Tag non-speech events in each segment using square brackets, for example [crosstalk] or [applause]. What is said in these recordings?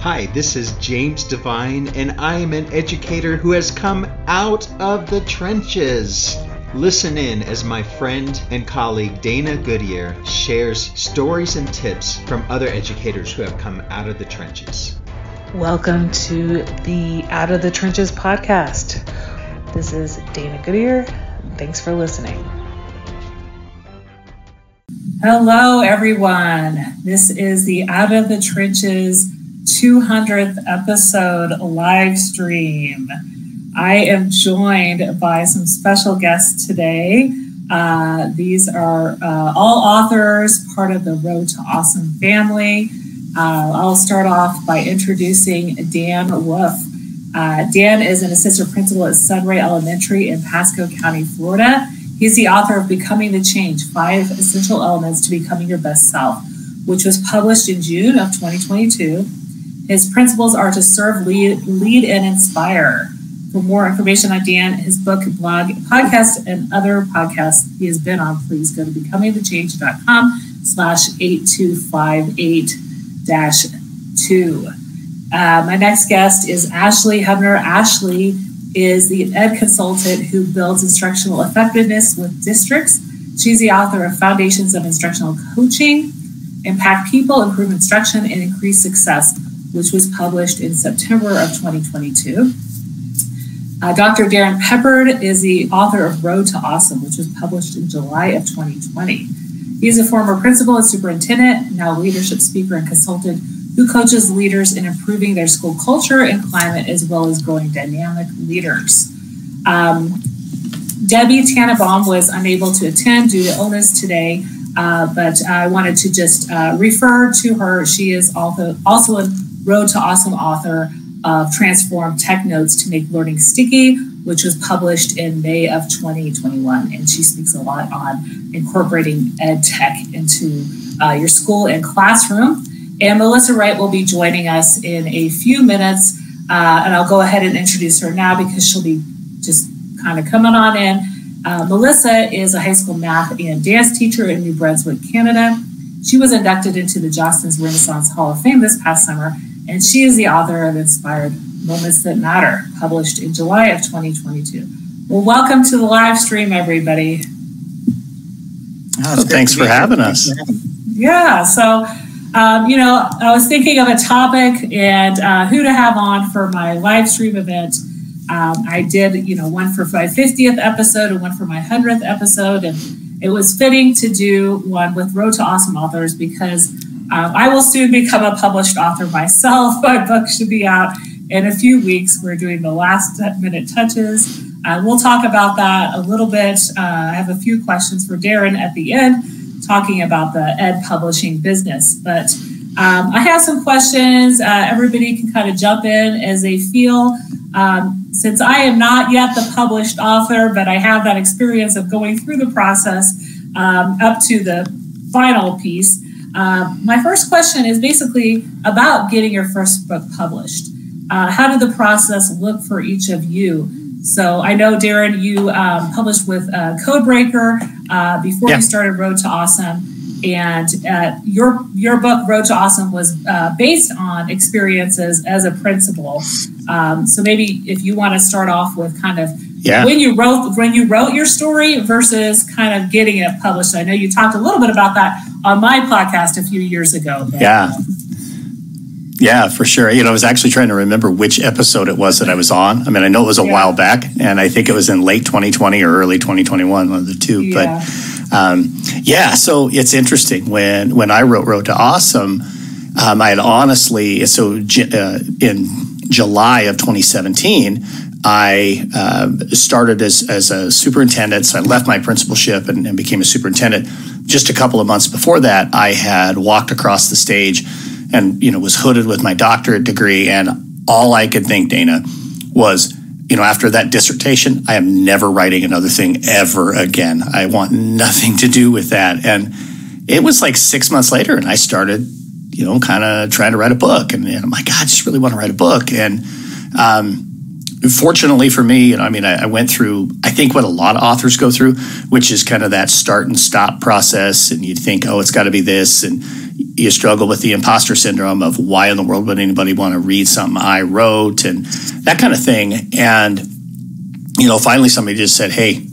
Hi, this is James Devine, and I am an educator who has come out of the trenches. Listen in as my friend and colleague Dana Goodier shares stories and tips from other educators who have come out of the trenches. Welcome to the Out of the Trenches podcast. This is Dana Goodier. Thanks for listening. Hello, everyone. This is the Out of the Trenches 200th episode live stream. I am joined by some special guests today. Uh, these are uh, all authors, part of the Road to Awesome family. Uh, I'll start off by introducing Dan Wolfe. Uh, Dan is an assistant principal at Sunray Elementary in Pasco County, Florida. He's the author of Becoming the Change Five Essential Elements to Becoming Your Best Self, which was published in June of 2022. His principles are to serve, lead, lead, and inspire. For more information on Dan, his book, blog, podcast, and other podcasts he has been on, please go to becomingthechange.com slash 8258 dash 2. Uh, my next guest is Ashley Hubner. Ashley is the ed consultant who builds instructional effectiveness with districts. She's the author of Foundations of Instructional Coaching, Impact People, Improve Instruction, and Increase Success, which was published in September of 2022. Uh, Dr. Darrin Peppard is the author of Road to Awesome, which was published in July of 2020. He's a former principal and superintendent, now leadership speaker and consultant who coaches leaders in improving their school culture and climate, as well as growing dynamic leaders. Um, Debbie Tannenbaum was unable to attend due to illness today, uh, but I wanted to just uh, refer to her. She is also, also a Road to Awesome author of Transform Tech Notes to Make Learning Sticky, which was published in May of 2021. And she speaks a lot on incorporating ed tech into uh, your school and classroom. And Melissa Wright will be joining us in a few minutes. Uh, and I'll go ahead and introduce her now because she'll be just kind of coming on in. Uh, Melissa is a high school math and dance teacher in New Brunswick, Canada. She was inducted into the Jostens Renaissance Hall of Fame this past summer and she is the author of Inspired Moments That Matter, published in July of 2022. Well, welcome to the live stream, everybody. Oh, thanks for having us. Yeah, so um, you know, I was thinking of a topic and uh, who to have on for my live stream event. Um, I did, you know, one for my 50th episode and one for my 100th episode, and it was fitting to do one with Road to Awesome authors because um, I will soon become a published author myself. [laughs] My book should be out in a few weeks. We're doing the last minute touches. Uh, we'll talk about that a little bit. Uh, I have a few questions for Darrin at the end, talking about the ed publishing business. But um, I have some questions. Uh, everybody can kind of jump in as they feel. Um, since I am not yet the published author, but I have that experience of going through the process um, up to the final piece, uh, my first question is basically about getting your first book published. Uh, how did the process look for each of you? So I know, Darrin, you um, published with uh, Codebreaker uh, before yeah. you started Road to Awesome, and uh, your your book Road to Awesome was uh, based on experiences as a principal. Um, so maybe if you want to start off with kind of yeah. when you wrote when you wrote your story versus kind of getting it published. I know you talked a little bit about that on my podcast a few years ago. But. Yeah. Yeah, for sure. You know, I was actually trying to remember which episode it was that I was on. I mean, I know it was a yeah. while back, and I think it was in late 2020 or early 2021, one of the two. Yeah. But um, yeah, so it's interesting when when I wrote Road to Awesome. Um, I had honestly so uh, in July of 2017, I uh, started as, as a superintendent. So I left my principalship and, and, became a superintendent. Just a couple of months before that, I had walked across the stage and you know was hooded with my doctorate degree. And all I could think, Dana, was you know after that dissertation, I am never writing another thing ever again. I want nothing to do with that. And it was like six months later, and I started you know kind of trying to write a book. And, and I'm like, God, I just really want to write a book. And um, fortunately for me, know, I mean, I, I, went through, I think what a lot of authors go through, which is kind of that start and stop process. And you think, oh, it's got to be this. And you struggle with the imposter syndrome of why in the world would anybody want to read something I wrote and that kind of thing. And, you know, finally somebody just said, hey,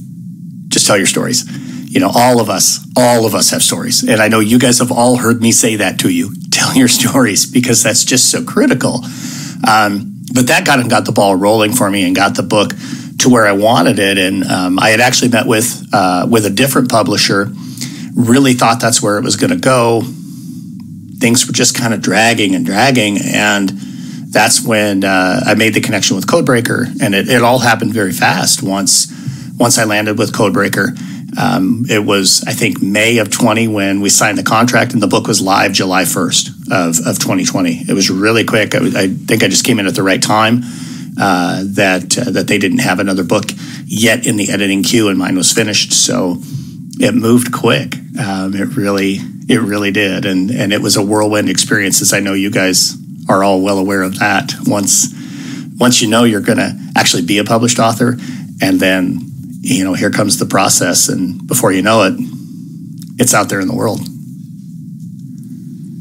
just tell your stories. You know, all of us, all of us have stories. And I know you guys have all heard me say that to you. Tell your stories because that's just so critical. Um, but that got got the ball rolling for me and got the book to where I wanted it. And um, I had actually met with uh, with a different publisher. Really thought that's where it was going to go. Things were just kind of dragging and dragging, and that's when uh, I made the connection with Codebreaker, and it, it all happened very fast. Once once I landed with Codebreaker, um, it was I think May of 20 when we signed the contract, and the book was live July 1st of, of 2020. It was really quick. I, I think I just came in at the right time uh, that uh, that they didn't have another book yet in the editing queue, and mine was finished. So it moved quick. Um, it really it really did, and and it was a whirlwind experience. As I know you guys are all well aware of that. Once once you know you're going to actually be a published author, and then you know here comes the process, and before you know it, it's out there in the world.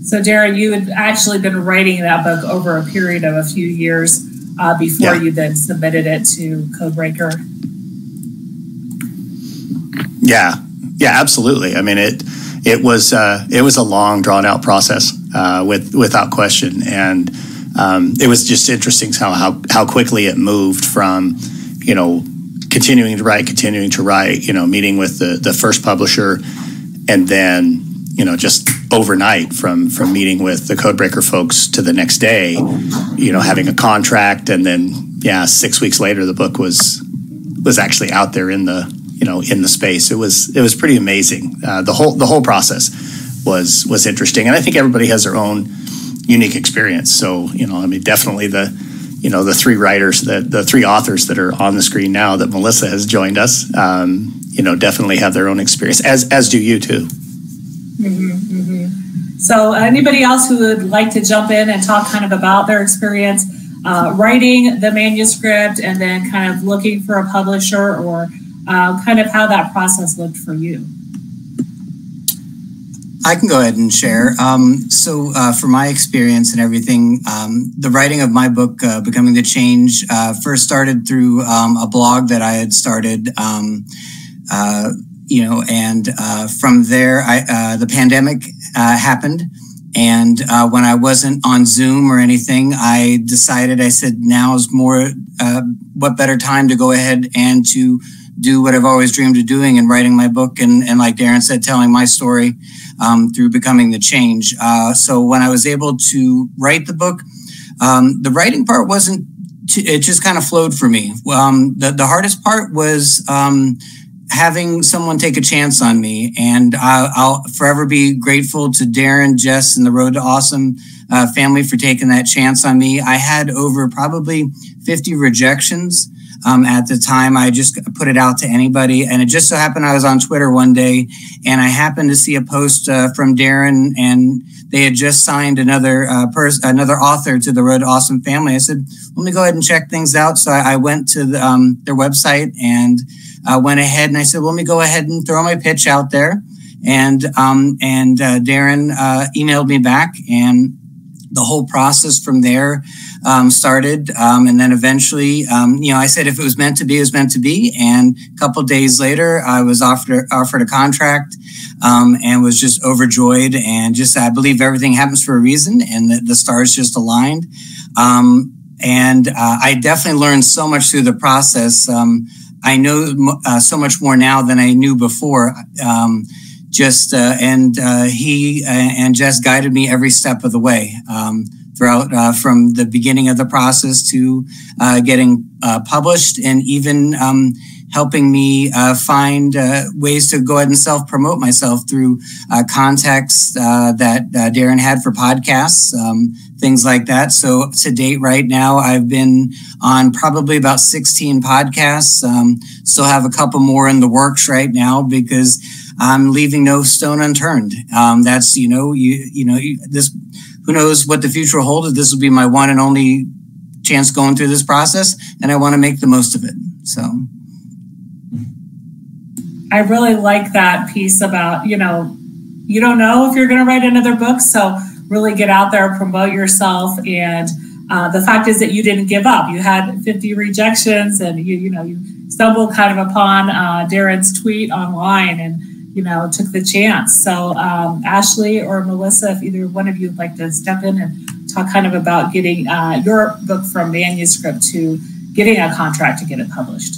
So, Darrin, you had actually been writing that book over a period of a few years uh, before yeah. you then submitted it to Codebreaker. Yeah, yeah, absolutely. I mean it. It was uh, it was a long, drawn out process, uh, with without question, and um, it was just interesting how, how how quickly it moved from, you know, continuing to write, continuing to write, you know, meeting with the the first publisher, and then you know just overnight from from meeting with the codebreaker folks to the next day you know having a contract and then yeah six weeks later the book was was actually out there in the you know in the space. It was it was pretty amazing. Uh, the whole the whole process was was interesting and i think everybody has their own unique experience. So you know i mean definitely the you know the three writers that the three authors that are on the screen now that melissa has joined us um, you know definitely have their own experience as as do you too Mm-hmm, mm-hmm. So, anybody else who would like to jump in and talk kind of about their experience uh, writing the manuscript and then kind of looking for a publisher or uh, kind of how that process looked for you? I can go ahead and share. Um, so, uh, for my experience and everything, um, the writing of my book, uh, Becoming the Change, uh, first started through um, a blog that I had started um, uh, you know, and uh, from there, I, uh, the pandemic happened. And when I wasn't on Zoom or anything, I decided, I said, now is more, what better time to go ahead and to do what I've always dreamed of doing and writing my book. And, and like Darrin said, telling my story um, through becoming the change. Uh, so when I was able to write the book, um, the writing part wasn't, t- it just kind of flowed for me. Um, the, the hardest part was, um, having someone take a chance on me. And I'll, I'll forever be grateful to Darrin, Jess, and the Road to Awesome uh, family for taking that chance on me. I had over probably 50 rejections. Um, at the time, I just put it out to anybody. And it just so happened I was on Twitter one day and I happened to see a post uh, from Darrin and they had just signed another uh, person, another author to the Road to Awesome family. I said, let me go ahead and check things out. So I, I went to the, um, their website and uh, went ahead and I said, well, let me go ahead and throw my pitch out there. And um, and uh, Darrin uh, emailed me back, and the whole process from there um, started. Um, and then eventually, um, you know, I said if it was meant to be, it was meant to be. And a couple days later, I was offered offered a contract um, and was just overjoyed. And just I believe everything happens for a reason, and the, the stars just aligned. Um, and uh, I definitely learned so much through the process. Um, I know uh, so much more now than I knew before. Just uh, and uh, he uh, and Jess guided me every step of the way um, throughout uh, from the beginning of the process to uh, getting published and even um, helping me find ways to go ahead and self promote myself through contacts that Darrin had for podcasts. Um, things like that. So to date, right now, I've been on probably about 16 podcasts. Um, still have a couple more in the works right now because I'm leaving no stone unturned. Um, that's you know you you know this who knows what the future will hold. This will be my one and only chance going through this process, and I want to make the most of it. So. I really like that piece about, you know, you don't know if you're going to write another book. So really get out there, promote yourself. And uh, the fact is that you didn't give up. You had 50 rejections and you, you know, you stumbled kind of upon uh, Darrin's tweet online and, you know, took the chance. So um, Ashley or Melissa, if either one of you would like to step in and talk kind of about getting uh, your book from manuscript to getting a contract to get it published.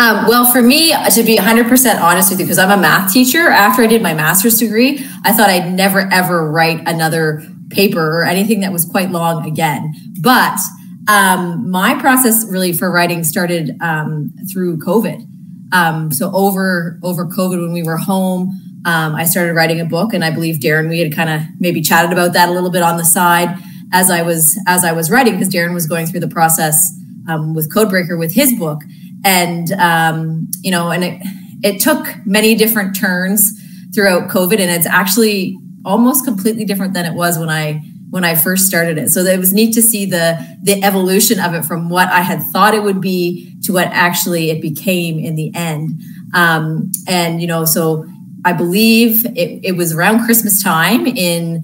Um, well, for me, to be 100% honest with you, because I'm a math teacher, after I did my master's degree, I thought I'd never ever write another paper or anything that was quite long again. But um, my process really for writing started um, through COVID. Um, so over over COVID, when we were home, um, I started writing a book, and I believe Darrin, we had kind of maybe chatted about that a little bit on the side as I was as I was writing, because Darrin was going through the process um, with Codebreaker with his book. And um, you know, and it it took many different turns throughout COVID, and it's actually almost completely different than it was when I when I first started it. So it was neat to see the the evolution of it from what I had thought it would be to what actually it became in the end. Um, and you know, so I believe it, it was around Christmas time in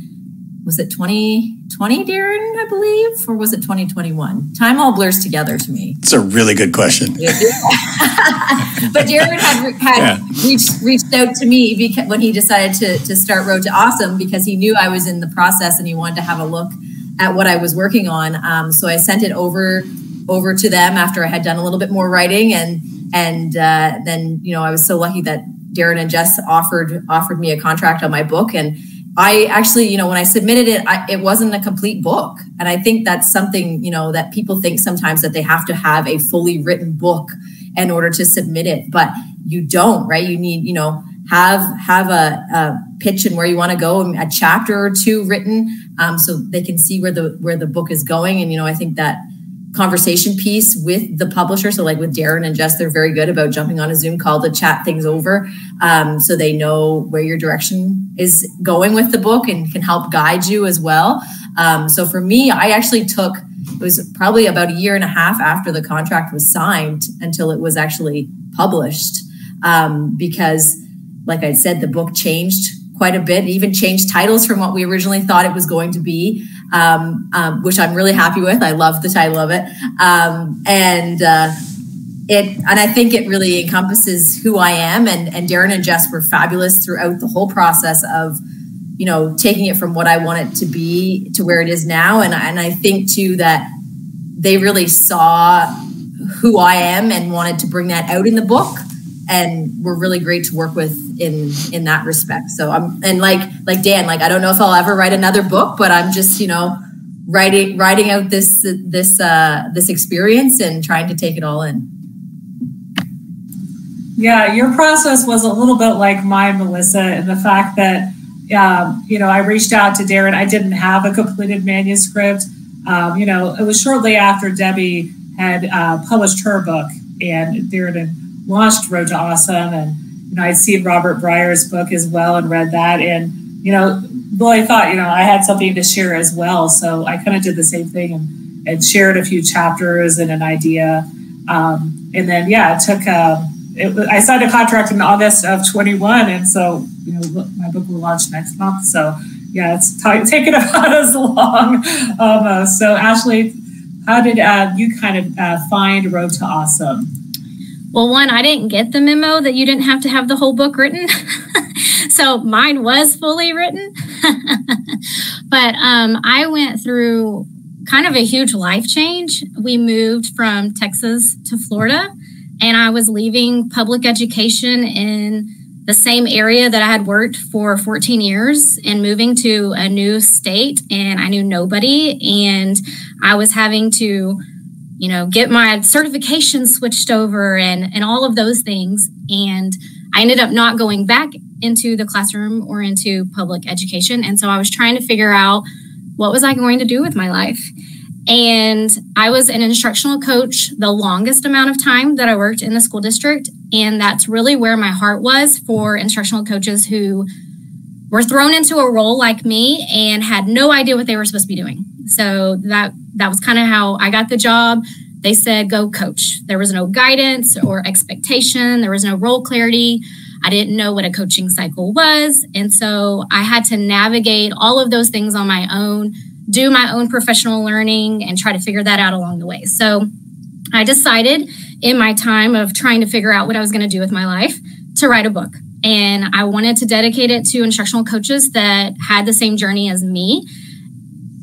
was it 2020, Darrin, I believe, or was it 2021? Time all blurs together to me. It's a really good question. [laughs] but Darrin had, had yeah. reached, reached out to me because when he decided to, to start Road to Awesome because he knew I was in the process and he wanted to have a look at what I was working on. Um, so I sent it over over to them after I had done a little bit more writing and and uh, then you know I was so lucky that Darrin and Jess offered offered me a contract on my book and I actually, you know, when I submitted it, I, it wasn't a complete book. And I think that's something, you know, that people think sometimes that they have to have a fully written book in order to submit it, but you don't, right? You need, you know, have have a, a pitch and where you want to go, a chapter or two written, um, so they can see where the where the book is going. And you know, I think that conversation piece with the publisher. So, like with Darrin and Jess, they're very good about jumping on a Zoom call to chat things over um, so they know where your direction is going with the book and can help guide you as well. Um, so, for me, I actually took it was probably about a year and a half after the contract was signed until it was actually published um, because, like I said, the book changed quite a bit, even changed titles from what we originally thought it was going to be, um, um, which I'm really happy with. I love the title of it. Um, and uh, it, and I think it really encompasses who I am. And, and Darrin and Jess were fabulous throughout the whole process of, you know, taking it from what I want it to be to where it is now. And, and I think too that they really saw who I am and wanted to bring that out in the book and were really great to work with in in that respect. So I'm and like like Dan, like I don't know if I'll ever write another book, but I'm just you know writing writing out this this uh, this experience and trying to take it all in. Yeah, your process was a little bit like mine, Melissa, and the fact that um, you know I reached out to Darrin. I didn't have a completed manuscript. Um, you know, it was shortly after Debbie had uh, published her book, and Darrin had launched Road to Awesome, and you know I'd seen Robert Breyer's book as well and read that, and you know, well, I thought you know I had something to share as well, so I kind of did the same thing and, and shared a few chapters and an idea, um, and then yeah, it took. Uh, it, I signed a contract in August of 21, and so you know my book will launch next month. So yeah, it's t- [laughs] taken about as long almost. So Ashley, how did uh, you kind of uh, find Road to Awesome? Well, one, I didn't get the memo that you didn't have to have the whole book written. [laughs] so mine was fully written. [laughs] but um, I went through kind of a huge life change. We moved from Texas to Florida, and I was leaving public education in the same area that I had worked for 14 years and moving to a new state, and I knew nobody, and I was having to you know, get my certification switched over and, and all of those things. And I ended up not going back into the classroom or into public education. And so I was trying to figure out what was I going to do with my life. And I was an instructional coach the longest amount of time that I worked in the school district. And that's really where my heart was for instructional coaches who were thrown into a role like me and had no idea what they were supposed to be doing. So that that was kind of how I got the job. They said, go coach. There was no guidance or expectation, there was no role clarity. I didn't know what a coaching cycle was. And so I had to navigate all of those things on my own, do my own professional learning, and try to figure that out along the way. So I decided in my time of trying to figure out what I was going to do with my life to write a book. And I wanted to dedicate it to instructional coaches that had the same journey as me.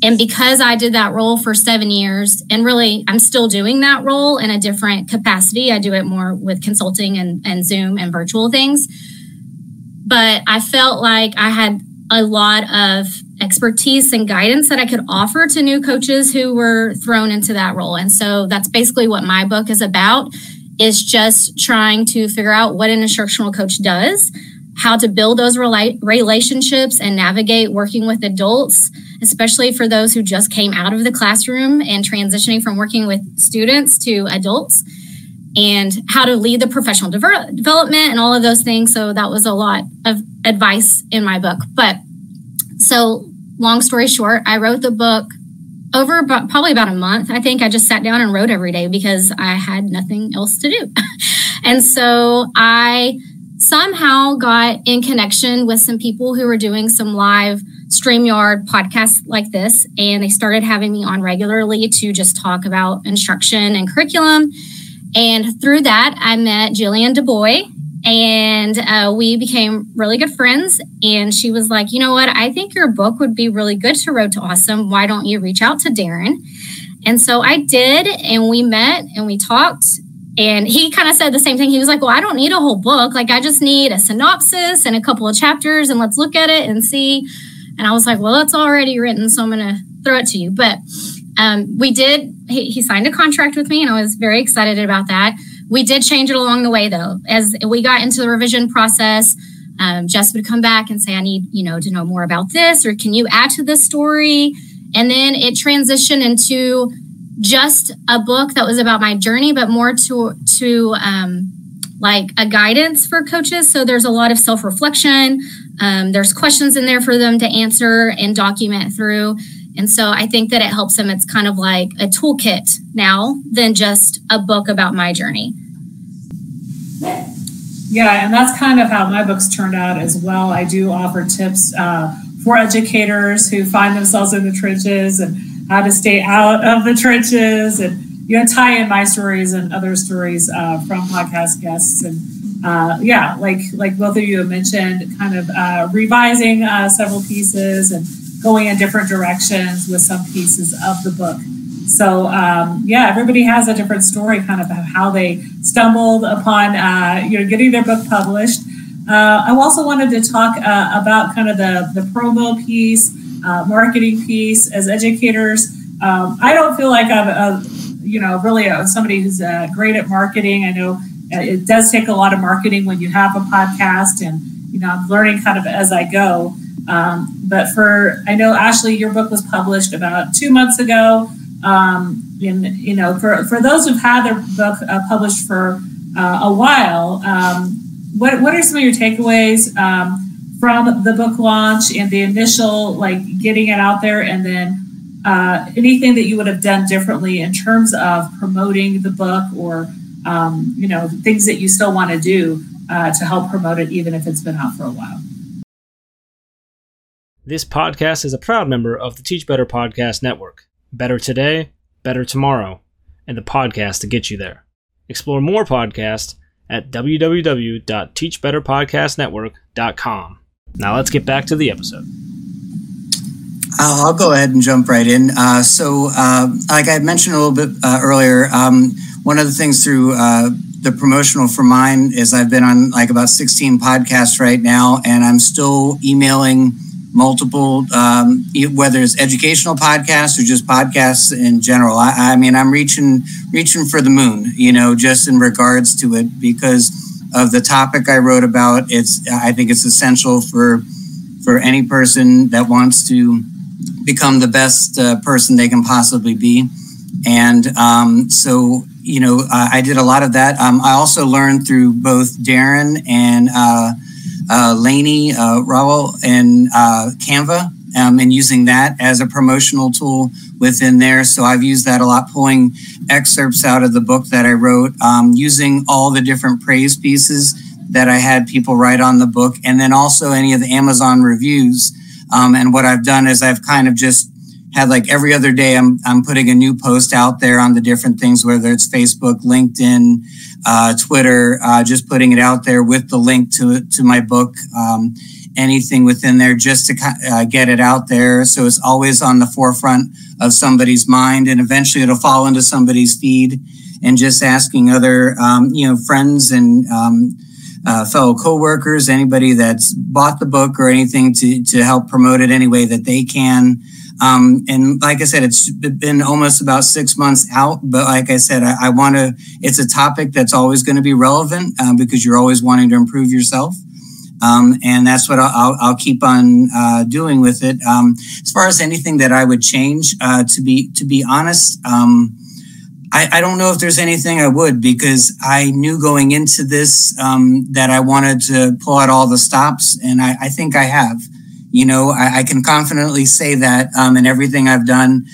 And because I did that role for seven years, and really I'm still doing that role in a different capacity, I do it more with consulting and, and Zoom and virtual things. But I felt like I had a lot of expertise and guidance that I could offer to new coaches who were thrown into that role. And so that's basically what my book is about is just trying to figure out what an instructional coach does, how to build those rela- relationships and navigate working with adults, especially for those who just came out of the classroom and transitioning from working with students to adults, and how to lead the professional de- development and all of those things. So that was a lot of advice in my book. But so, long story short, I wrote the book over about, probably about a month, I think I just sat down and wrote every day because I had nothing else to do. [laughs] and so I somehow got in connection with some people who were doing some live StreamYard podcasts like this. And they started having me on regularly to just talk about instruction and curriculum. And through that, I met Jillian DuBois, and uh, we became really good friends. And she was like, you know what? I think your book would be really good to Road to Awesome. Why don't you reach out to Darrin? And so I did, and we met and we talked. And he kind of said the same thing. He was like, Well, I don't need a whole book. Like, I just need a synopsis and a couple of chapters, and let's look at it and see. And I was like, Well, it's already written, so I'm going to throw it to you. But um, we did, he, he signed a contract with me, and I was very excited about that. We did change it along the way, though. As we got into the revision process, um, Jess would come back and say, "I need you know to know more about this, or can you add to this story?" And then it transitioned into just a book that was about my journey, but more to to um, like a guidance for coaches. So there's a lot of self reflection. Um, there's questions in there for them to answer and document through. And so I think that it helps them. It's kind of like a toolkit now than just a book about my journey. Yeah, and that's kind of how my books turned out as well. I do offer tips uh, for educators who find themselves in the trenches and how to stay out of the trenches and you know tie in my stories and other stories uh, from podcast guests and uh, yeah like like both of you have mentioned kind of uh, revising uh, several pieces and going in different directions with some pieces of the book. So um, yeah, everybody has a different story, kind of how they stumbled upon uh, you know getting their book published. Uh, I also wanted to talk uh, about kind of the the promo piece, uh, marketing piece. As educators, um, I don't feel like I'm a, you know really a, somebody who's uh, great at marketing. I know it does take a lot of marketing when you have a podcast, and you know I'm learning kind of as I go. Um, but for I know Ashley, your book was published about two months ago. Um, and you know, for for those who've had their book uh, published for uh, a while, um, what what are some of your takeaways um, from the book launch and the initial like getting it out there, and then uh, anything that you would have done differently in terms of promoting the book, or um, you know, things that you still want to do uh, to help promote it, even if it's been out for a while. This podcast is a proud member of the Teach Better Podcast Network. Better today, better tomorrow, and the podcast to get you there. Explore more podcasts at www.teachbetterpodcastnetwork.com. Now let's get back to the episode. I'll go ahead and jump right in. Uh, so, uh, like I mentioned a little bit uh, earlier, um, one of the things through uh, the promotional for mine is I've been on like about 16 podcasts right now, and I'm still emailing multiple, um, whether it's educational podcasts or just podcasts in general. I, I, mean, I'm reaching reaching for the moon, you know, just in regards to it because of the topic I wrote about. It's I think it's essential for for any person that wants to become the best uh, person they can possibly be, and um, so. You know, I did a lot of that. Um, I also learned through both Darrin and uh, uh, Lainey uh, Rowell and uh, Canva um, and using that as a promotional tool within there. So I've used that a lot, pulling excerpts out of the book that I wrote, um, using all the different praise pieces that I had people write on the book, and then also any of the Amazon reviews. Um, and what I've done is I've kind of just had like every other day I'm I'm putting a new post out there on the different things, whether it's Facebook, LinkedIn, uh, Twitter, uh, just putting it out there with the link to to my book. Um, anything within there just to uh, get it out there, so it's always on the forefront of somebody's mind, and eventually it'll fall into somebody's feed. And just asking other um, you know friends and um, uh, fellow coworkers, anybody that's bought the book or anything to to help promote it any way that they can. Um, and like I said, it's been almost about six months out. But like I said, I, I want to, it's a topic that's always going to be relevant uh, because you're always wanting to improve yourself. Um, and that's what I'll, I'll keep on uh, doing with it. Um, as far as anything that I would change, uh, to be to be honest, um, I, I, don't know if there's anything I would because I knew going into this um, that I wanted to pull out all the stops, and I, I think I have you know, I, I can confidently say that um, in everything I've done.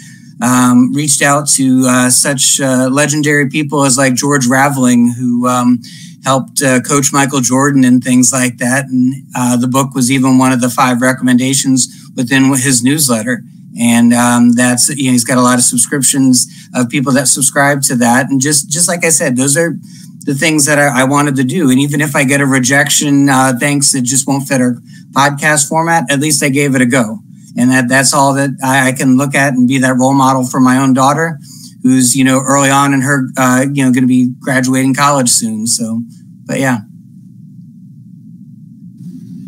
Um, reached out to uh, such uh, legendary people as like George Raveling, who um, helped uh, coach Michael Jordan and things like that. And uh, the book was even one of the five recommendations within his newsletter. And um, that's you know he's got a lot of subscriptions of people that subscribe to that. And just just like I said, those are the things that I, I wanted to do. And even if I get a rejection, uh, thanks, it just won't fit our podcast format, at least I gave it a go. And that that's all that I, I can look at and be that role model for my own daughter, who's you know early on in her uh, you know going to be graduating college soon. So, but yeah.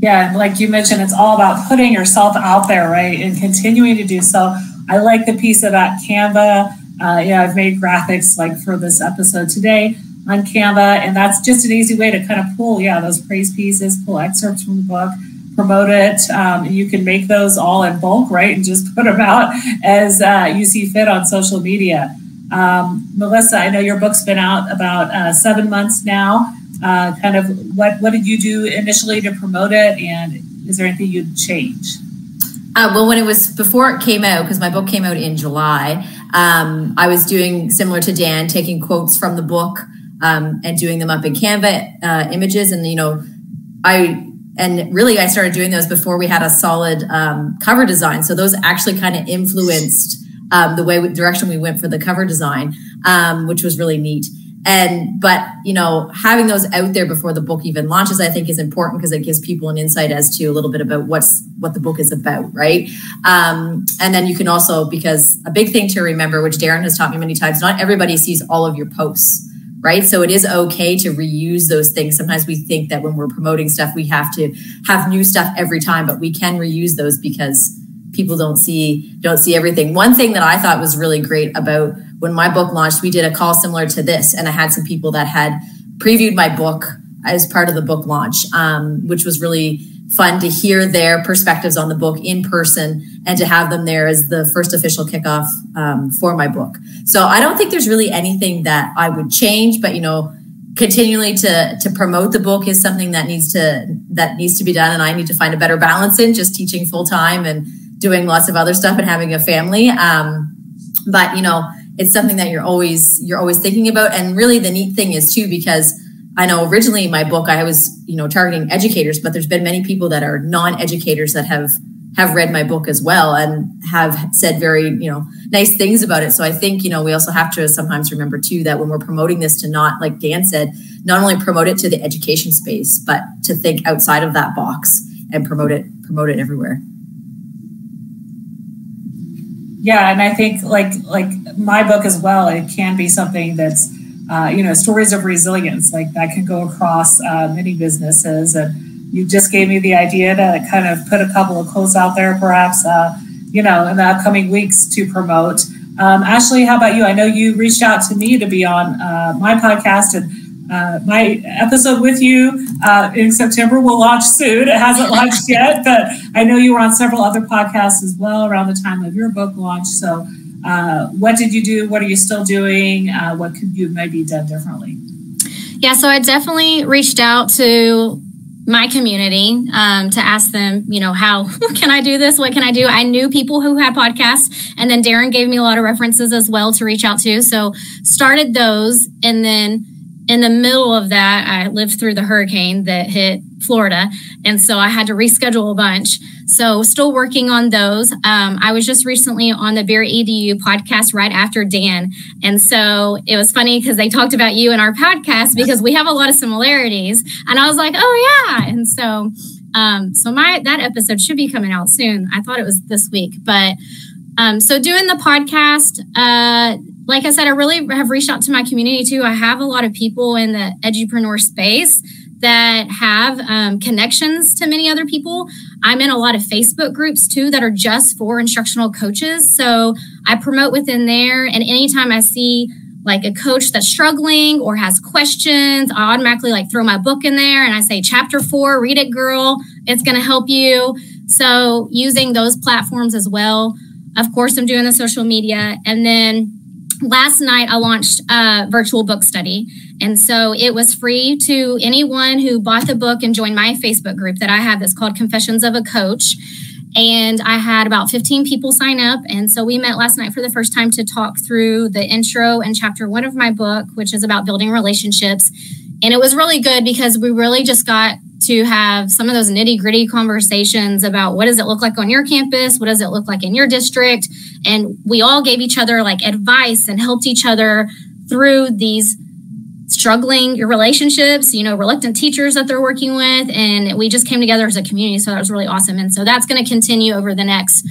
Yeah, like you mentioned, it's all about putting yourself out there, right, and continuing to do so. I like the piece about Canva. Uh, yeah, I've made graphics like for this episode today on Canva, and that's just an easy way to kind of pull, yeah, those praise pieces, pull excerpts from the book, promote it. Um, you can make those all in bulk, right? And just [laughs] put them out as uh, you see fit on social media. Um, Melissa, I know your book's been out about uh, seven months now. Uh, kind of what, what did you do initially to promote it? And is there anything you'd change? Uh, well, when it was before it came out, because my book came out in July, um, I was doing similar to Dan, taking quotes from the book um, and doing them up in Canva uh, images. And, you know, I and really i started doing those before we had a solid um, cover design. So those actually kind of influenced um, the way we, direction we went for the cover design um, which was really neat. And but you know having those out there before the book even launches i think is important because it gives people an insight as to a little bit about what's what the book is about right? Um, and then you can also because a big thing to remember which darrin has taught me many times not everybody sees all of your posts right? So it is okay to reuse those things. Sometimes we think that when we're promoting stuff, we have to have new stuff every time, but we can reuse those because people don't see don't see everything. One thing that I thought was really great about when my book launched, we did a call similar to this, and I had some people that had previewed my book as part of the book launch, um, which was really fun to hear their perspectives on the book in person and to have them there as the first official kickoff um, for my book. So I don't think there's really anything that I would change, but you know, continually to to promote the book is something that needs to that needs to be done, and I need to find a better balance in just teaching full time and doing lots of other stuff and having a family. Um, but you know, it's something that you're always you're always thinking about, and really the neat thing is too because I know originally in my book I was, you know, targeting educators, but there's been many people that are non-educators that have have read my book as well and have said very, you know, nice things about it. So I think, you know, we also have to sometimes remember too that when we're promoting this to not, like Dan said, not only promote it to the education space, but to think outside of that box and promote it, promote it everywhere. Yeah, and I think like like my book as well, it can be something that's uh, you know, stories of resilience, like that can go across uh, many businesses. And you just gave me the idea to kind of put a couple of quotes out there, perhaps, uh, you know, in the upcoming weeks to promote. Um, Ashley, how about you? I know you reached out to me to be on uh, my podcast and uh, my episode with you uh, in September will launch soon. It hasn't [laughs] launched yet, but I know you were on several other podcasts as well around the time of your book launch. So uh, what did you do? What are you still doing? Uh, what could you maybe done differently? Yeah, so I definitely reached out to my community um, to ask them, you know, how [laughs] can I do this? What can I do? I knew people who had podcasts, and then Darrin gave me a lot of references as well to reach out to. So started those, and then in the middle of that, I lived through the hurricane that hit Florida. And so I had to reschedule a bunch. So still working on those. Um, I was just recently on the Beer EDU podcast right after Dan. And so it was funny because they talked about you in our podcast because we have a lot of similarities. And I was like, oh yeah. And so um, so my that episode should be coming out soon. I thought it was this week, but um, so doing the podcast, uh, like I said, I really have reached out to my community too. I have a lot of people in the edupreneur space that have um, connections to many other people. I'm in a lot of Facebook groups too that are just for instructional coaches. So I promote within there. And anytime I see like a coach that's struggling or has questions, I automatically like throw my book in there and I say, chapter four, read it, girl. It's going to help you. So using those platforms as well. Of course, I'm doing the social media. And then last night I launched a virtual book study. And so it was free to anyone who bought the book and joined my Facebook group that I have that's called Confessions of a Coach. And I had about 15 people sign up. And so we met last night for the first time to talk through the intro and chapter one of my book, which is about building relationships. And it was really good because we really just got to have some of those nitty gritty conversations about what does it look like on your campus? What does it look like in your district? And we all gave each other like advice and helped each other through these struggling your relationships, you know, reluctant teachers that they're working with. And we just came together as a community. So that was really awesome. And so that's going to continue over the next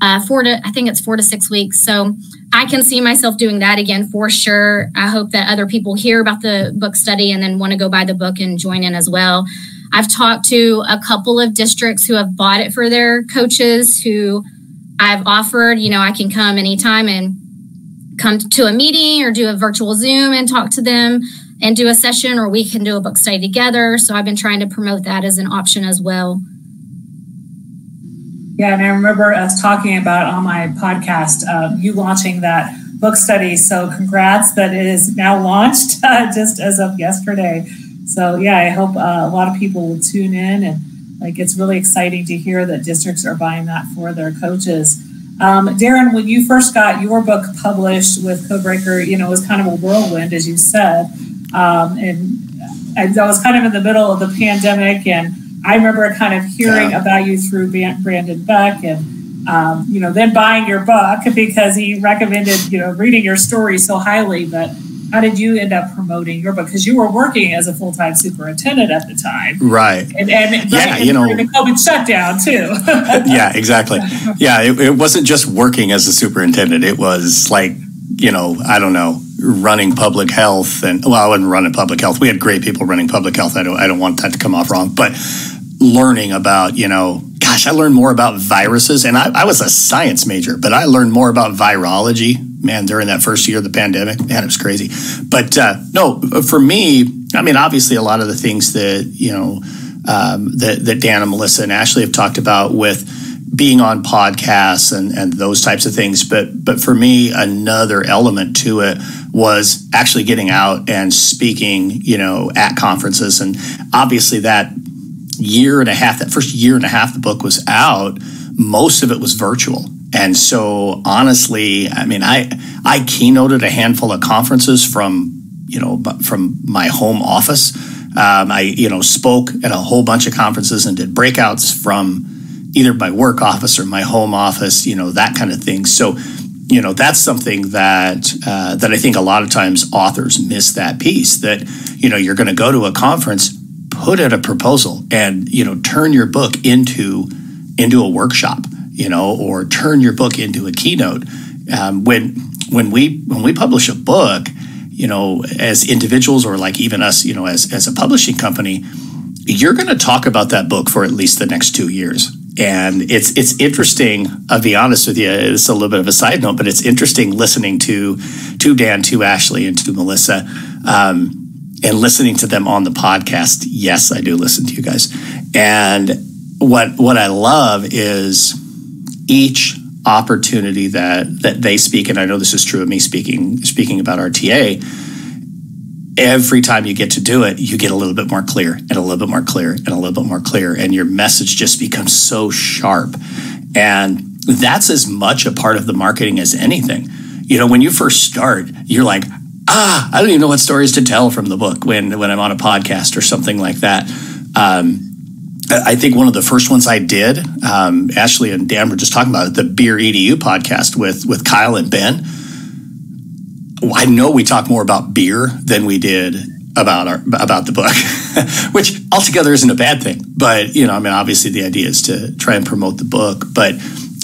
uh, four to, I think it's four to six weeks. So I can see myself doing that again for sure. I hope that other people hear about the book study and then want to go buy the book and join in as well. I've talked to a couple of districts who have bought it for their coaches who I've offered, you know, I can come anytime and come to a meeting or do a virtual Zoom and talk to them and do a session, or we can do a book study together. So I've been trying to promote that as an option as well. Yeah, and I remember us talking about on my podcast, uh, you launching that book study. So congrats that it is now launched [laughs] uh, just as of yesterday. So yeah, I hope uh, a lot of people will tune in and like it's really exciting to hear that districts are buying that for their coaches. Um, Darrin, when you first got your book published with Codebreaker, you know, it was kind of a whirlwind, as you said. Um, and I, I was kind of in the middle of the pandemic, and I remember kind of hearing yeah. about you through Brandon Beck and, um, you know, then buying your book [laughs] because he recommended, you know, reading your story so highly. But how did you end up promoting your book? Because you were working as a full time superintendent at the time, right? And, and yeah, you know, the COVID shutdown too. [laughs] yeah, exactly. [laughs] Yeah, it, it wasn't just working as a superintendent; it was like you know, I don't know, running public health and well, I wasn't running public health. We had great people running public health. I don't I don't want that to come off wrong, but learning about, you know, gosh, I learned more about viruses and I, I was a science major, but I learned more about virology, man, during that first year of the pandemic. Man, it was crazy. But uh, no, for me, I mean, obviously a lot of the things that, you know, um, that, that Dan and Melissa and Ashley have talked about with being on podcasts and, and those types of things. But but for me, another element to it was actually getting out and speaking, you know, at conferences. And obviously that year and a half, that first year and a half the book was out, most of it was virtual. And so honestly, I mean, I I keynoted a handful of conferences from, you know, from my home office. Um, I, you know, spoke at a whole bunch of conferences and did breakouts from either my work office or my home office, you know, that kind of thing. So, you know, that's something that uh, that I think a lot of times authors miss that piece. That you know, you're going to go to a conference, put in a proposal, and you know, turn your book into into a workshop, you know, or turn your book into a keynote. Um, when when we when we publish a book, you know, as individuals or like even us, you know, as as a publishing company, you're going to talk about that book for at least the next two years and it's it's interesting. I'll be honest with you. It's a little bit of a side note, but it's interesting listening to to Dan, to Ashley, and to Melissa, um, and listening to them on the podcast. Yes, I do listen to you guys, and what what I love is each opportunity that that they speak, and I know this is true of me speaking speaking about RTA every time you get to do it, you get a little bit more clear and a little bit more clear and a little bit more clear. And your message just becomes so sharp. And that's as much a part of the marketing as anything. You know, when you first start, you're like, ah, I don't even know what stories to tell from the book when when I'm on a podcast or something like that. Um, I think one of the first ones I did, um, Ashley and Dan were just talking about it, the Beer EDU podcast with with Kyle and Ben. I know we talk more about beer than we did about our about the book, [laughs] which altogether isn't a bad thing. But you know, I mean, obviously the idea is to try and promote the book, but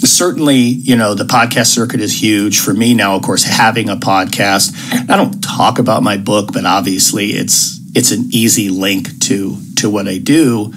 certainly, you know, the podcast circuit is huge for me now. Of course, having a podcast, I don't talk about my book, but obviously, it's it's an easy link to to what I do.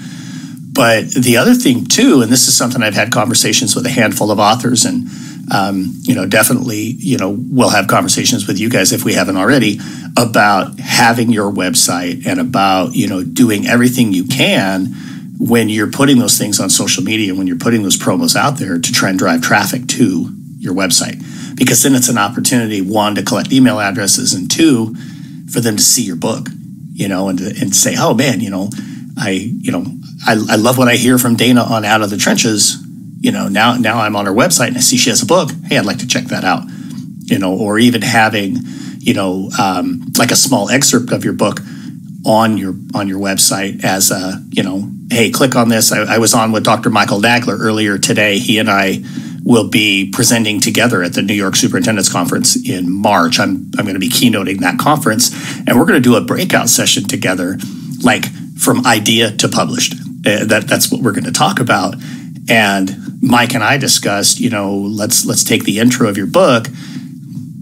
But the other thing too, and this is something I've had conversations with a handful of authors, and um, you know, definitely, you know, we'll have conversations with you guys if we haven't already about having your website and about you know doing everything you can when you're putting those things on social media, when you're putting those promos out there to try and drive traffic to your website, because then it's an opportunity one to collect email addresses and two for them to see your book, you know, and to, and say, oh man, you know, I you know I, I love what I hear from Dana on Out of the Trenches. You know, now now I'm on her website and I see she has a book. Hey, I'd like to check that out. You know, or even having, you know, um, like a small excerpt of your book on your on your website as a, you know, hey, click on this. I, I was on with Dr. Michael Nagler earlier today. He and I will be presenting together at the New York Superintendent's Conference in March. I'm I'm going to be keynoting that conference, and we're going to do a breakout session together, like from idea to published. Uh, that that's what we're going to talk about. And Mike and I discussed, you know, let's let's take the intro of your book,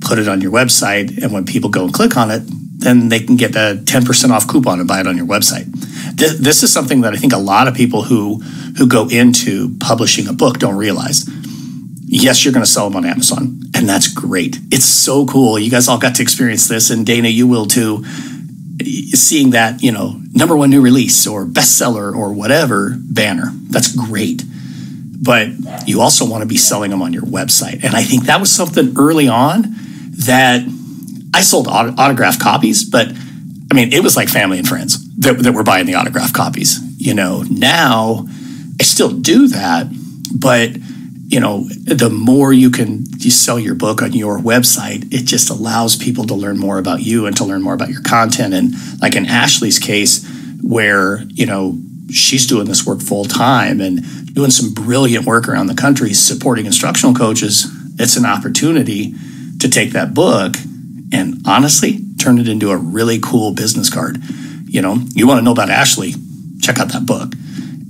put it on your website, and when people go and click on it, then they can get a ten percent off coupon and buy it on your website. This, this is something that I think a lot of people who who go into publishing a book don't realize. Yes, you're going to sell them on Amazon, and that's great. It's so cool. You guys all got to experience this, and Dana, you will too seeing that, you know, number one new release or bestseller or whatever banner. That's great. But you also want to be selling them on your website. And I think that was something early on that I sold autograph copies, but I mean, it was like family and friends that, that were buying the autograph copies. You know, now I still do that, but you know, the more you can you sell your book on your website, it just allows people to learn more about you and to learn more about your content. And like in Ashley's case, where, you know, she's doing this work full time and doing some brilliant work around the country supporting instructional coaches, it's an opportunity to take that book and honestly turn it into a really cool business card. You know, you want to know about Ashley, check out that book.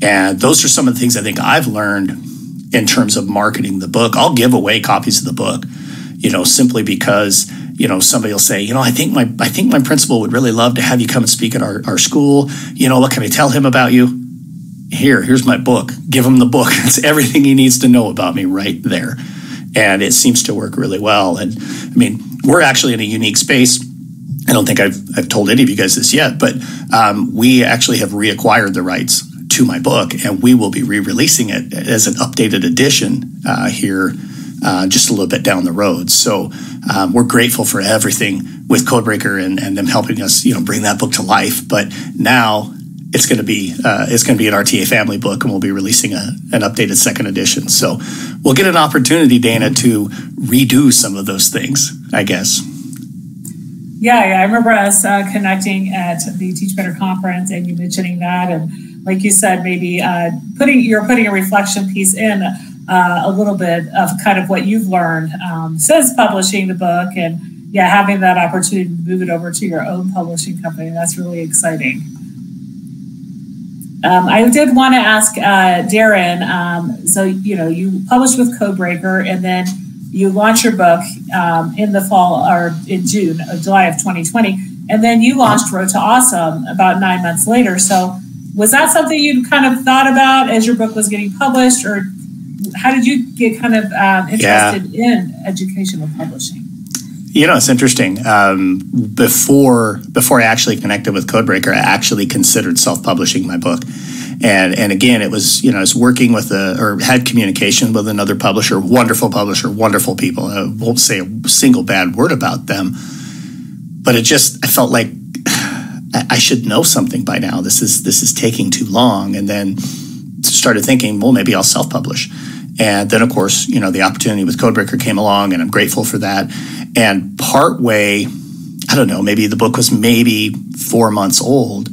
And those are some of the things I think I've learned in terms of marketing the book. I'll give away copies of the book, you know, simply because you know somebody will say, you know, I think my I think my principal would really love to have you come and speak at our, our school. You know, what can I tell him about you? Here, here's my book. Give him the book. [laughs] It's everything he needs to know about me right there. And it seems to work really well. And I mean, we're actually in a unique space. I don't think I've, I've told any of you guys this yet, but um, we actually have reacquired the rights to my book, and we will be re-releasing it as an updated edition uh, here uh, just a little bit down the road. So um, we're grateful for everything with Codebreaker and, and them helping us, you know, bring that book to life. But now it's going to be uh, it's going to be an RTA family book, and we'll be releasing a, an updated second edition. So we'll get an opportunity, Dana, to redo some of those things, I guess. Yeah, yeah, I remember us uh, connecting at the Teach Better conference, and you mentioning that, and like you said, maybe uh, putting you're putting a reflection piece in uh, a little bit of kind of what you've learned um, since publishing the book, and yeah, having that opportunity to move it over to your own publishing company. That's really exciting. Um, I did want to ask uh, Darrin. Um, so you know, you published with Codebreaker, and then you launched your book um, in the fall or in June, or July of 2020, and then you launched Road to Awesome about nine months later. So was that something you kind of thought about as your book was getting published, or how did you get kind of um, interested yeah. in educational publishing? You know, it's interesting. Um, before before I actually connected with Codebreaker, I actually considered self publishing my book, and and again, it was you know I was working with a or had communication with another publisher, wonderful publisher, wonderful people. I won't say a single bad word about them, but it just I felt like [sighs] I should know something by now. This is this is taking too long. And then started thinking, well, maybe I'll self-publish. And then, of course, you know, the opportunity with Codebreaker came along, and I'm grateful for that. And partway, I don't know, maybe the book was maybe four months old.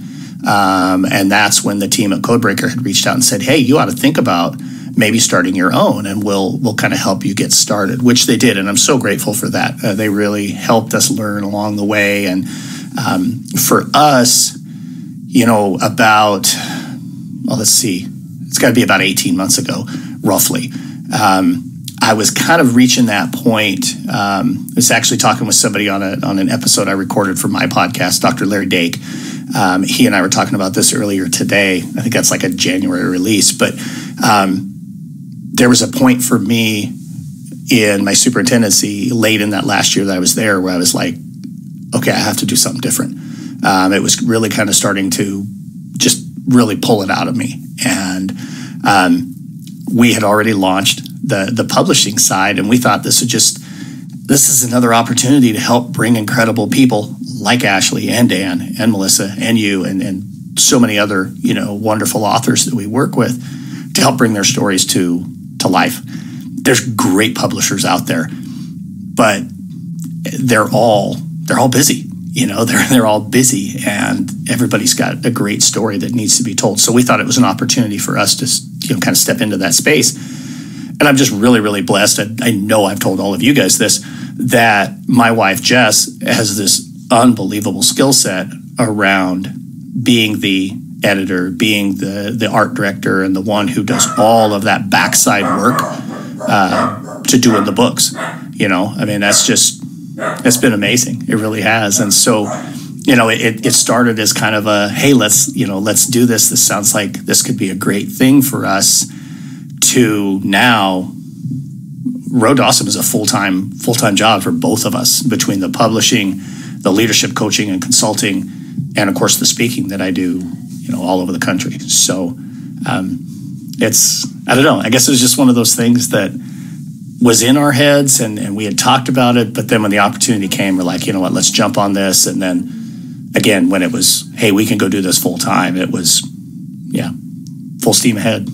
Um, and that's when the team at Codebreaker had reached out and said, "Hey, you ought to think about maybe starting your own, and we'll we'll kind of help you get started." Which they did, and I'm so grateful for that. Uh, they really helped us learn along the way, and um, for us, you know, about well, let's see, it's got to be about 18 months ago, roughly. Um, I was kind of reaching that point. Um, I was actually talking with somebody on a on an episode I recorded for my podcast, Dr. Larry Dake. Um, he and I were talking about this earlier today. I think that's like a January release, but um, there was a point for me in my superintendency late in that last year that I was there where I was like, okay, I have to do something different. Um, it was really kind of starting to just really pull it out of me, and um, we had already launched the the publishing side, and we thought this would just this is another opportunity to help bring incredible people like Ashley and Dan and Melissa and you and, and so many other you know wonderful authors that we work with to help bring their stories to to life. There's great publishers out there, but they're all they're all busy. You know, [laughs] they're they're all busy, and everybody's got a great story that needs to be told. So we thought it was an opportunity for us to you know kind of step into that space and I'm just really, really blessed. I, I know I've told all of you guys this that my wife Jess has this unbelievable skill set around being the editor, being the the art director, and the one who does all of that backside work uh, to doing the books. You know, I mean, that's just it's been amazing. It really has, and so. You know, it, it started as kind of a hey, let's you know, let's do this. This sounds like this could be a great thing for us to now Road Awesome is a full time full time job for both of us between the publishing, the leadership coaching and consulting, and of course the speaking that I do, you know, all over the country. So um, it's I don't know. I guess it was just one of those things that was in our heads and, and we had talked about it, but then when the opportunity came, we're like, you know what, let's jump on this. And then again, when it was, hey, we can go do this full time, it was, yeah, full steam ahead.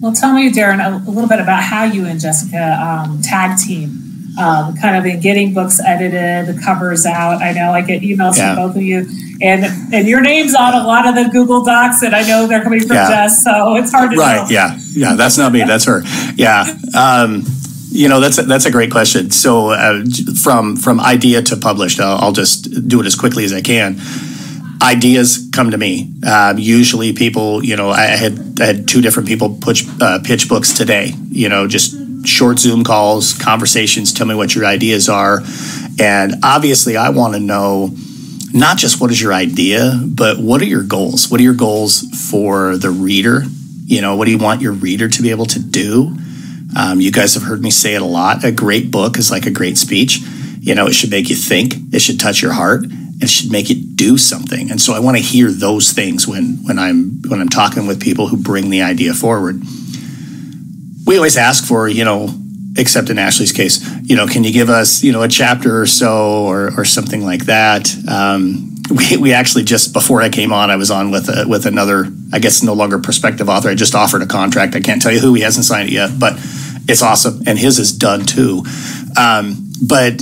Well, tell me, Darrin, a, little bit about how you and Jessica um, tag team, um, kind of in getting books edited, the covers out. I know I get emails yeah. from both of you, and and your name's on a lot of the Google Docs, and I know they're coming from yeah. Jess, so it's hard to right. know. Yeah, yeah, that's not me, that's her. Yeah. Um, you know that's a, that's a great question. So uh, from from idea to published, I'll, I'll just do it as quickly as I can ideas come to me. Um, usually, people, you know, I had I had two different people pitch uh, pitch books today. You know, just short Zoom calls, conversations. Tell me what your ideas are, and obviously, I want to know not just what is your idea, but what are your goals? What are your goals for the reader? You know, what do you want your reader to be able to do? Um, you guys have heard me say it a lot. A great book is like a great speech. You know, it should make you think. It should touch your heart it should make it do something. And so I want to hear those things when when I'm when I'm talking with people who bring the idea forward. We always ask for, you know, except in Ashley's case, you know, can you give us, you know, a chapter or so or or something like that. Um, we, we actually just before I came on, I was on with a, with another, I guess no longer prospective author. I just offered a contract. I can't tell you who he hasn't signed it yet, but it's awesome, and his is done too. Um, but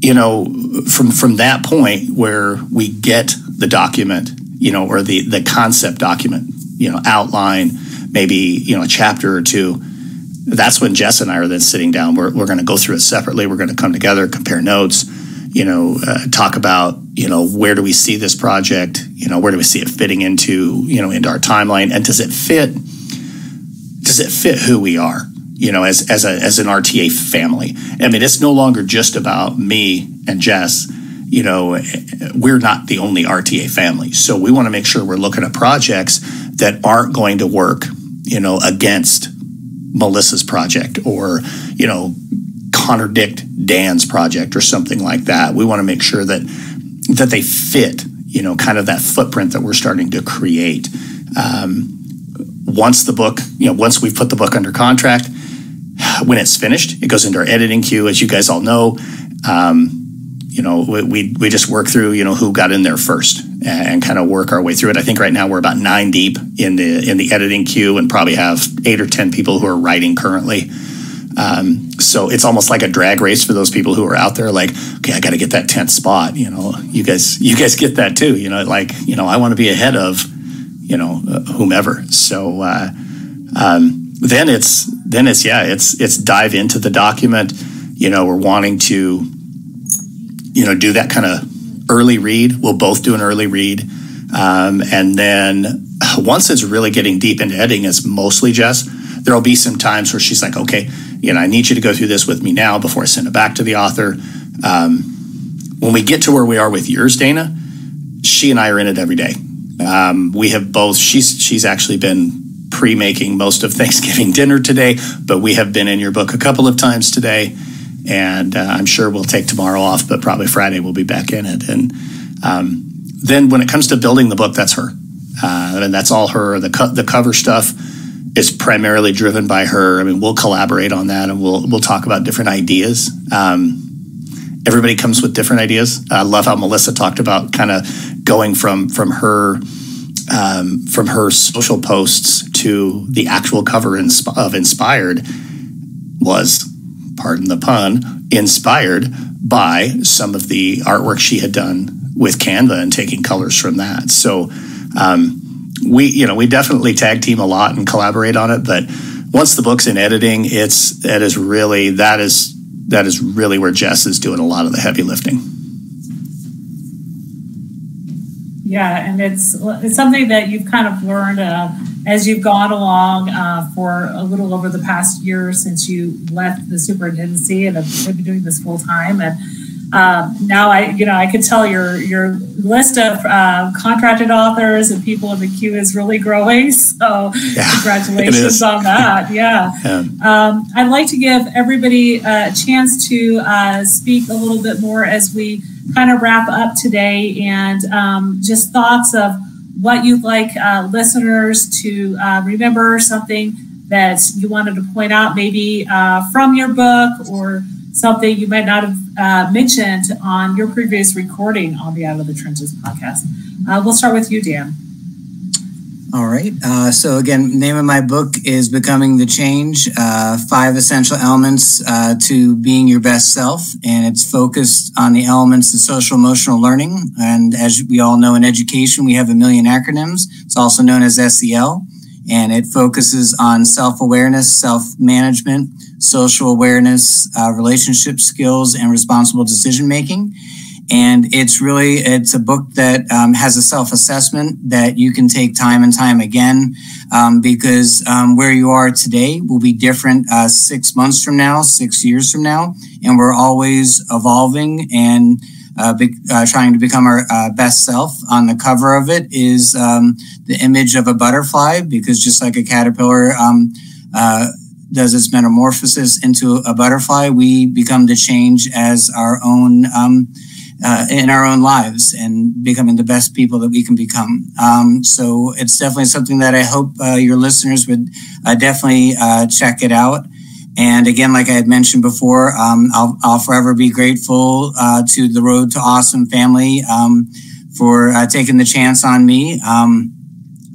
you know, from from that point where we get the document, you know, or the the concept document, you know, outline, maybe you know a chapter or two. That's when Jess and I are then sitting down. We're we're going to go through it separately. We're going to come together, compare notes, you know, uh, talk about you know where do we see this project, you know, where do we see it fitting into you know into our timeline, and does it fit? Does it fit who we are? you know, as as a as an RTA family. I mean, it's no longer just about me and Jess. You know, we're not the only RTA family, so we want to make sure we're looking at projects that aren't going to work, you know, against Melissa's project or you know contradict Dan's project or something like that. We want to make sure that that they fit, you know, kind of that footprint that we're starting to create. Um, once the book, you know, once we've put the book under contract, when it's finished, it goes into our editing queue, as you guys all know. Um, you know, we, we just work through, you know, who got in there first and, kind of work our way through it. I think right now we're about nine deep in the in the editing queue and probably have eight or ten people who are writing currently. Um, so it's almost like a drag race for those people who are out there like okay i got to get that 10th spot you know you guys you guys get that too you know like you know i want to be ahead of you know uh, whomever so uh, um, then it's then it's yeah it's it's dive into the document you know we're wanting to you know do that kind of early read we'll both do an early read um, and then once it's really getting deep into editing it's mostly jess there'll be some times where she's like okay you know, I need you to go through this with me now before I send it back to the author. Um, when we get to where we are with yours, Dana, she and I are in it every day. Um, we have both. She's she's actually been pre-making most of Thanksgiving [laughs] dinner today, but we have been in your book a couple of times today, and uh, I'm sure we'll take tomorrow off, but probably Friday we'll be back in it. And um, then when it comes to building the book, that's her, uh, and that's all her. The co- the cover stuff is primarily driven by her. I mean, we'll collaborate on that and we'll we'll talk about different ideas. Um, everybody comes with different ideas. I love how Melissa talked about kind of going from from her um, from her social posts to the actual cover of Inspired was, pardon the pun, inspired by some of the artwork she had done with Canva and taking colors from that. So. Um, we you know we definitely tag team a lot and collaborate on it but once the book's in editing it's that is really that is that is really where jess is doing a lot of the heavy lifting yeah and it's it's something that you've kind of learned uh, as you've gone along uh, for a little over the past year since you left the superintendency and have been doing this full time and um, now I, you know, I could tell your your list of uh, contracted authors and people in the queue is really growing. [laughs] So yeah, congratulations on that. [laughs] Yeah. yeah. Um, I'd like to give everybody a chance to uh, speak a little bit more as we kind of wrap up today, and um, just thoughts of what you'd like uh, listeners to uh, remember, something that you wanted to point out, maybe uh, from your book or something you might not have uh, mentioned on your previous recording on the Out of the Trenches podcast. Uh, we'll start with you, Dan. All right. Uh, so again, name of my book is "Becoming the Change: uh, Five Essential Elements uh, to Being Your Best Self," and it's focused on the elements of social emotional learning. And as we all know in education, we have a million acronyms. It's also known as SEL, and it focuses on self awareness, self management, social awareness, uh, relationship skills, and responsible decision making. And it's really it's a book that um, has a self assessment that you can take time and time again um, because um, where you are today will be different uh, six months from now, six years from now, and we're always evolving and. Uh, be, uh, trying to become our uh, best self. On the cover of it is um, the image of a butterfly, because just like a caterpillar um, uh, does its metamorphosis into a butterfly, we become to change as our own um, uh, in our own lives and becoming the best people that we can become. Um, so it's definitely something that I hope uh, your listeners would uh, definitely uh, check it out. And again, like I had mentioned before, um, I'll, I'll, forever be grateful uh, to the Road to Awesome family um, for uh, taking the chance on me. Um,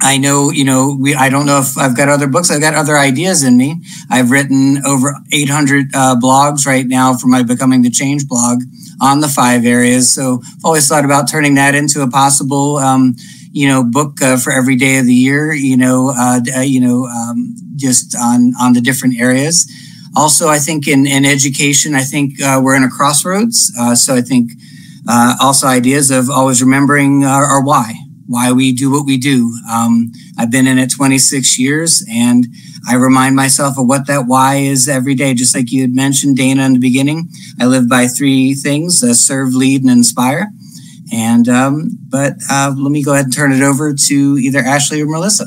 I know, you know, we, I don't know if I've got other books. I've got other ideas in me. I've written over 800 uh, blogs right now for my Becoming the Change blog on the five areas. So I've always thought about turning that into a possible, um, you know, book uh, for every day of the year. You know, uh, uh you know, um, just on on the different areas. Also, I think in in education, I think uh, we're in a crossroads. Uh, so I think also ideas of always remembering our, our why why we do what we do. Um, I've been in it 26 years and I remind myself of what that why is every day. Just like you had mentioned, Dana, in the beginning, I live by three things uh, serve, lead, and inspire. And, um, but uh, let me go ahead and turn it over to either Ashley or Melissa.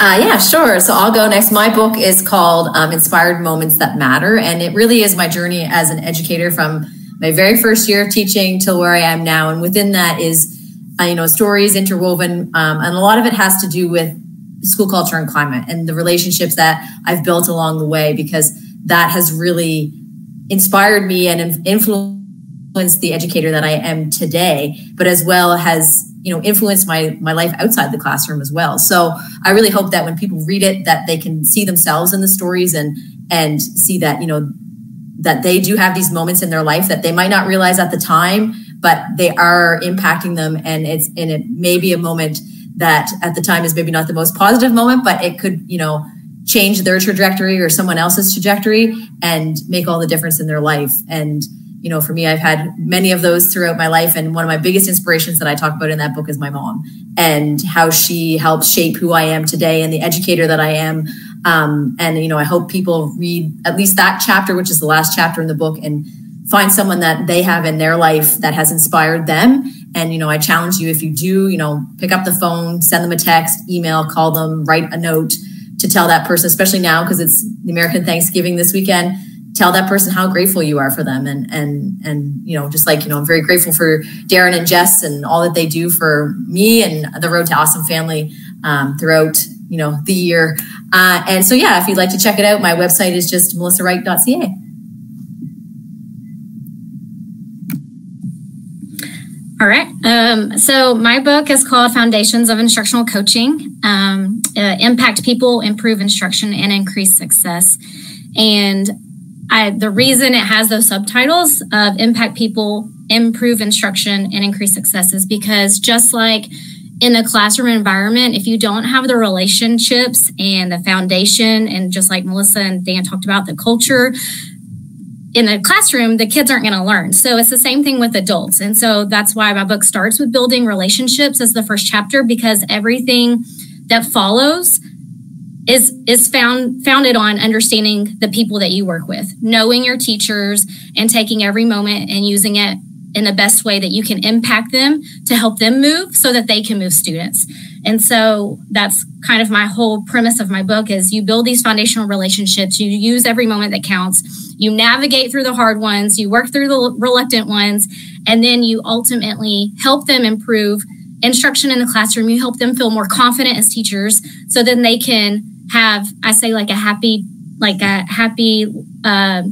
Uh, yeah, sure. So I'll go next. My book is called um, Inspired Moments That Matter. And it really is my journey as an educator from my very first year of teaching till where I am now. And within that is, uh, you know, stories interwoven. Um, and a lot of it has to do with school culture and climate and the relationships that I've built along the way, because that has really inspired me and influenced the educator that I am today, but as well has you know influenced my my life outside the classroom as well so i really hope that when people read it that they can see themselves in the stories and and see that you know that they do have these moments in their life that they might not realize at the time but they are impacting them and it's and it may be a moment that at the time is maybe not the most positive moment but it could you know change their trajectory or someone else's trajectory and make all the difference in their life and you know, for me, I've had many of those throughout my life. And one of my biggest inspirations that I talk about in that book is my mom and how she helped shape who I am today and the educator that I am. Um, and, you know, I hope people read at least that chapter, which is the last chapter in the book, and find someone that they have in their life that has inspired them. And, you know, I challenge you if you do, you know, pick up the phone, send them a text, email, call them, write a note to tell that person, especially now because it's the American Thanksgiving this weekend tell that person how grateful you are for them. And and and you know just like you know i'm very grateful for darrin and jess and all that they do for me and the road to awesome family um, throughout you know the year. Uh, and so yeah if you'd like to check it out my website is just melissawright.ca All right. Um, so my book is called Foundations of Instructional Coaching um, uh, Impact People, Improve Instruction, and Increase Success. And I, the reason it has those subtitles of impact people, improve instruction, and increase success is because just like in the classroom environment, if you don't have the relationships and the foundation, and just like Melissa and Dan talked about, the culture in the classroom, the kids aren't going to learn. So it's the same thing with adults. And so that's why my book starts with building relationships as the first chapter, because everything that follows is is found founded on understanding the people that you work with knowing your teachers and taking every moment and using it in the best way that you can impact them to help them move so that they can move students. And so that's kind of my whole premise of my book is you build these foundational relationships. You use every moment that counts. You navigate through the hard ones. You work through the reluctant ones. And then you ultimately help them improve instruction in the classroom. You help them feel more confident as teachers so then they can have I say like a happy like a happy uh,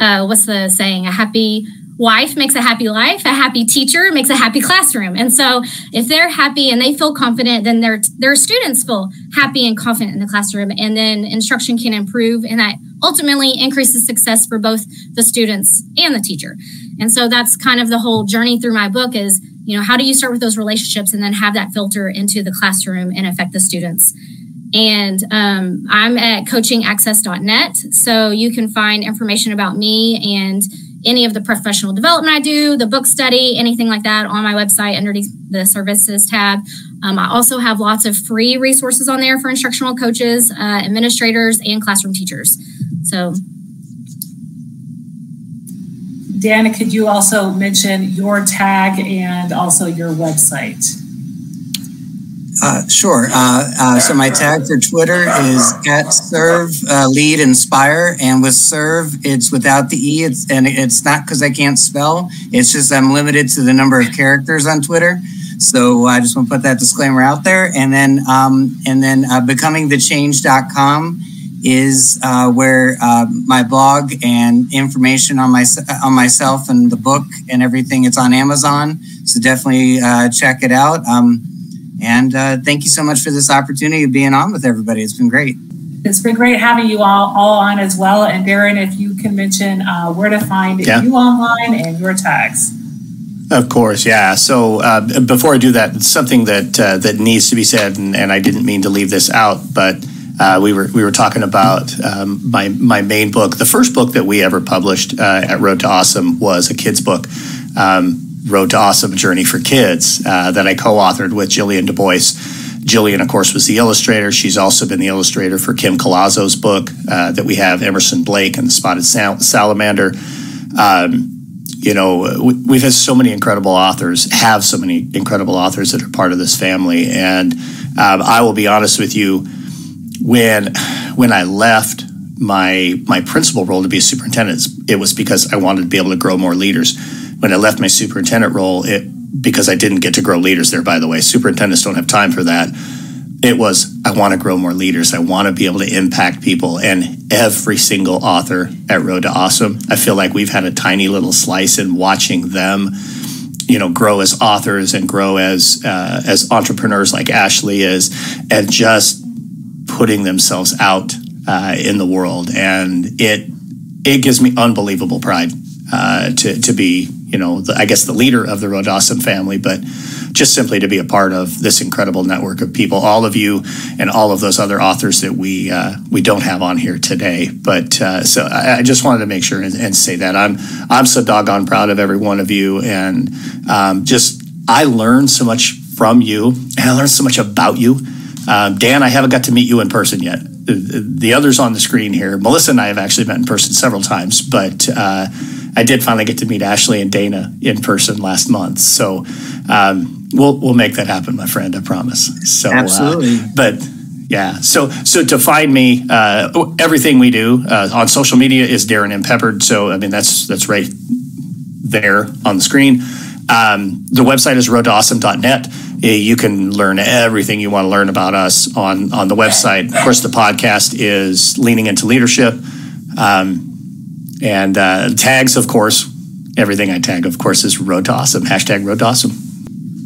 uh, what's the saying? A happy wife makes a happy life a happy teacher makes a happy classroom. And so if they're happy and they feel confident then their their students feel happy and confident in the classroom. And then instruction can improve and that ultimately increases success for both the students and the teacher. And so that's kind of the whole journey through my book is you know how do you start with those relationships and then have that filter into the classroom and affect the students and um, I'm at coachingaccess.net. So you can find information about me and any of the professional development I do, the book study, anything like that on my website under the services tab. Um, I also have lots of free resources on there for instructional coaches, uh, administrators, and classroom teachers. So, Dana, could you also mention your tag and also your website? Uh, sure. Uh, uh, so my tag for Twitter is at serve uh, lead inspire, and with serve, it's without the e. It's and it's not because I can't spell. It's just I'm limited to the number of characters on Twitter. So I just want to put that disclaimer out there, and then um, and then uh, becomingthechange.com is uh, where uh, my blog and information on my on myself and the book and everything. It's on Amazon, so definitely uh, check it out. Um, and uh, thank you so much for this opportunity of being on with everybody. It's been great. It's been great having you all, all on as well. And Darrin, if you can mention uh, where to find yeah. you online and your tags. Of course, yeah. So uh, before I do that, something that uh, that needs to be said, and, and, I didn't mean to leave this out, but uh, we were we were talking about um, my my main book. The first book that we ever published uh, at Road to Awesome was a kids book. Um, Road to Awesome Journey for Kids uh, that I co authored with Jillian Du Bois. Jillian, of course, was the illustrator. She's also been the illustrator for Kim Colazzo's book uh, that we have, Emerson Blake and the Spotted Sal- Salamander. Um, you know, we, have had so many incredible authors, have so many incredible authors that are part of this family. And um, I will be honest with you, when when I left my my principal role to be a superintendent, it was because I wanted to be able to grow more leaders when I left my superintendent role, it because I didn't get to grow leaders there, by the way, superintendents don't have time for that. It was, I want to grow more leaders. I want to be able to impact people. And every single author at Road to Awesome, I feel like we've had a tiny little slice in watching them you know grow as authors and grow as uh, as entrepreneurs like Ashley is, and just putting themselves out uh, in the world, and it it gives me unbelievable pride uh, to to be you know the, I guess the leader of the Road family, but just simply to be a part of this incredible network of people, all of you and all of those other authors that we uh, we don't have on here today. But uh, so I, I, just wanted to make sure and, and, say that I'm I'm so doggone proud of every one of you, and um, just I learned so much from you, and I learned so much about you. Um, Dan, I haven't got to meet you in person yet. The, the, others on the screen here, Melissa and I have actually met in person several times, but uh, I did finally get to meet Ashley and Dana in person last month. So um, we'll we'll make that happen, my friend. I promise. So uh, absolutely, uh, but. Yeah. So so to find me, uh, everything we do uh, on social media is Darrin and Peppard. So I mean that's that's right there on the screen. Um, the website is roadawesome.net. You can learn everything you want to learn about us on on the website. Of course, the podcast is leaning into leadership. Um, and uh, tags, of course, everything I tag, of course, is Road to Awesome. Hashtag Road to Awesome.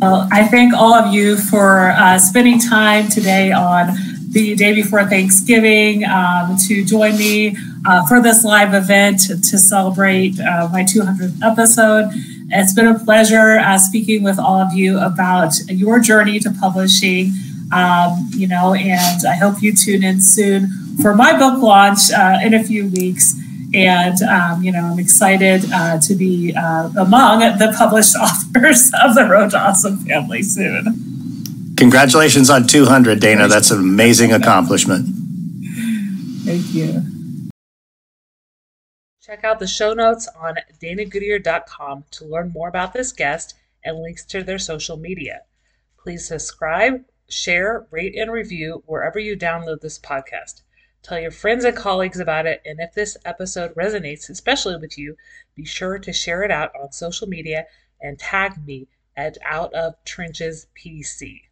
Well, I thank all of you for uh, spending time today on the day before Thanksgiving um, to join me uh, for this live event to celebrate uh, my 200th episode. It's been a pleasure uh, speaking with all of you about your journey to publishing. Um, you know, and I hope you tune in soon for my book launch uh, in a few weeks. And, um, you know, I'm excited uh, to be uh, among the published [laughs] authors of the Road to Awesome family soon. Congratulations on 200, Dana. That's an amazing accomplishment. Thank you. Check out the show notes on danagoodier.com to learn more about this guest and links to their social media. Please subscribe, share, rate, and review wherever you download this podcast. Tell your friends and colleagues about it, and if this episode resonates, especially with you, be sure to share it out on social media and tag me at Out of Trenches PC.